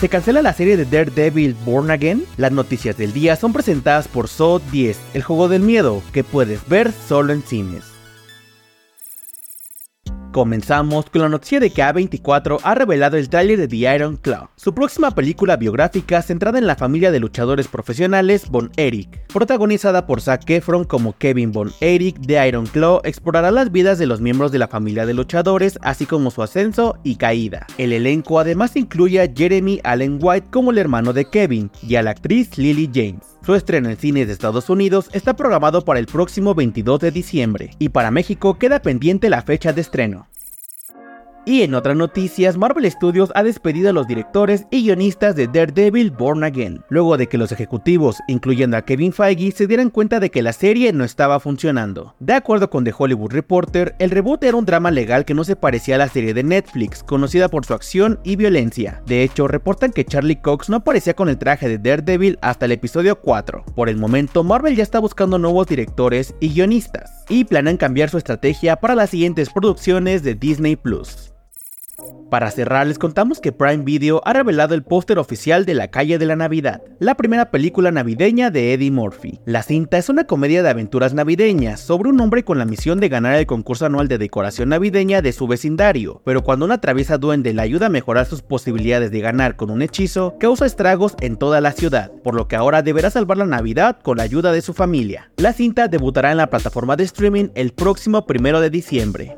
¿Se cancela la serie de Daredevil Born Again? Las noticias del día son presentadas por So 10, el juego del miedo, que puedes ver solo en cines. Comenzamos con la noticia de que A24 ha revelado el tráiler de The Iron Claw, su próxima película biográfica centrada en la familia de luchadores profesionales Von Erich. Protagonizada por Zac Efron como Kevin Von Erich, The Iron Claw explorará las vidas de los miembros de la familia de luchadores, así como su ascenso y caída. El elenco además incluye a Jeremy Allen White como el hermano de Kevin y a la actriz Lily James. Su estreno en cines de Estados Unidos está programado para el próximo 22 de diciembre, y para México queda pendiente la fecha de estreno. Y en otras noticias, Marvel Studios ha despedido a los directores y guionistas de Daredevil Born Again, luego de que los ejecutivos, incluyendo a Kevin Feige, se dieran cuenta de que la serie no estaba funcionando. De acuerdo con The Hollywood Reporter, el reboot era un drama legal que no se parecía a la serie de Netflix, conocida por su acción y violencia. De hecho, reportan que Charlie Cox no aparecía con el traje de Daredevil hasta el episodio 4. Por el momento, Marvel ya está buscando nuevos directores y guionistas, y planean cambiar su estrategia para las siguientes producciones de Disney Plus. Para cerrar, les contamos que Prime Video ha revelado el póster oficial de La Calle de la Navidad, la primera película navideña de Eddie Murphy. La cinta es una comedia de aventuras navideñas sobre un hombre con la misión de ganar el concurso anual de decoración navideña de su vecindario, pero cuando una traviesa duende le ayuda a mejorar sus posibilidades de ganar con un hechizo, causa estragos en toda la ciudad, por lo que ahora deberá salvar la Navidad con la ayuda de su familia. La cinta debutará en la plataforma de streaming el próximo primero de diciembre.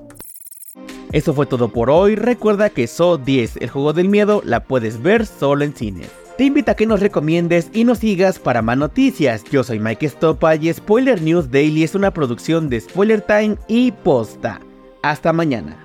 Eso fue todo por hoy, recuerda que So 10, el juego del miedo, la puedes ver solo en cines. Te invito a que nos recomiendes y nos sigas para más noticias. Yo soy Mike Stopa y Spoiler News Daily es una producción de Spoiler Time y Posta. Hasta mañana.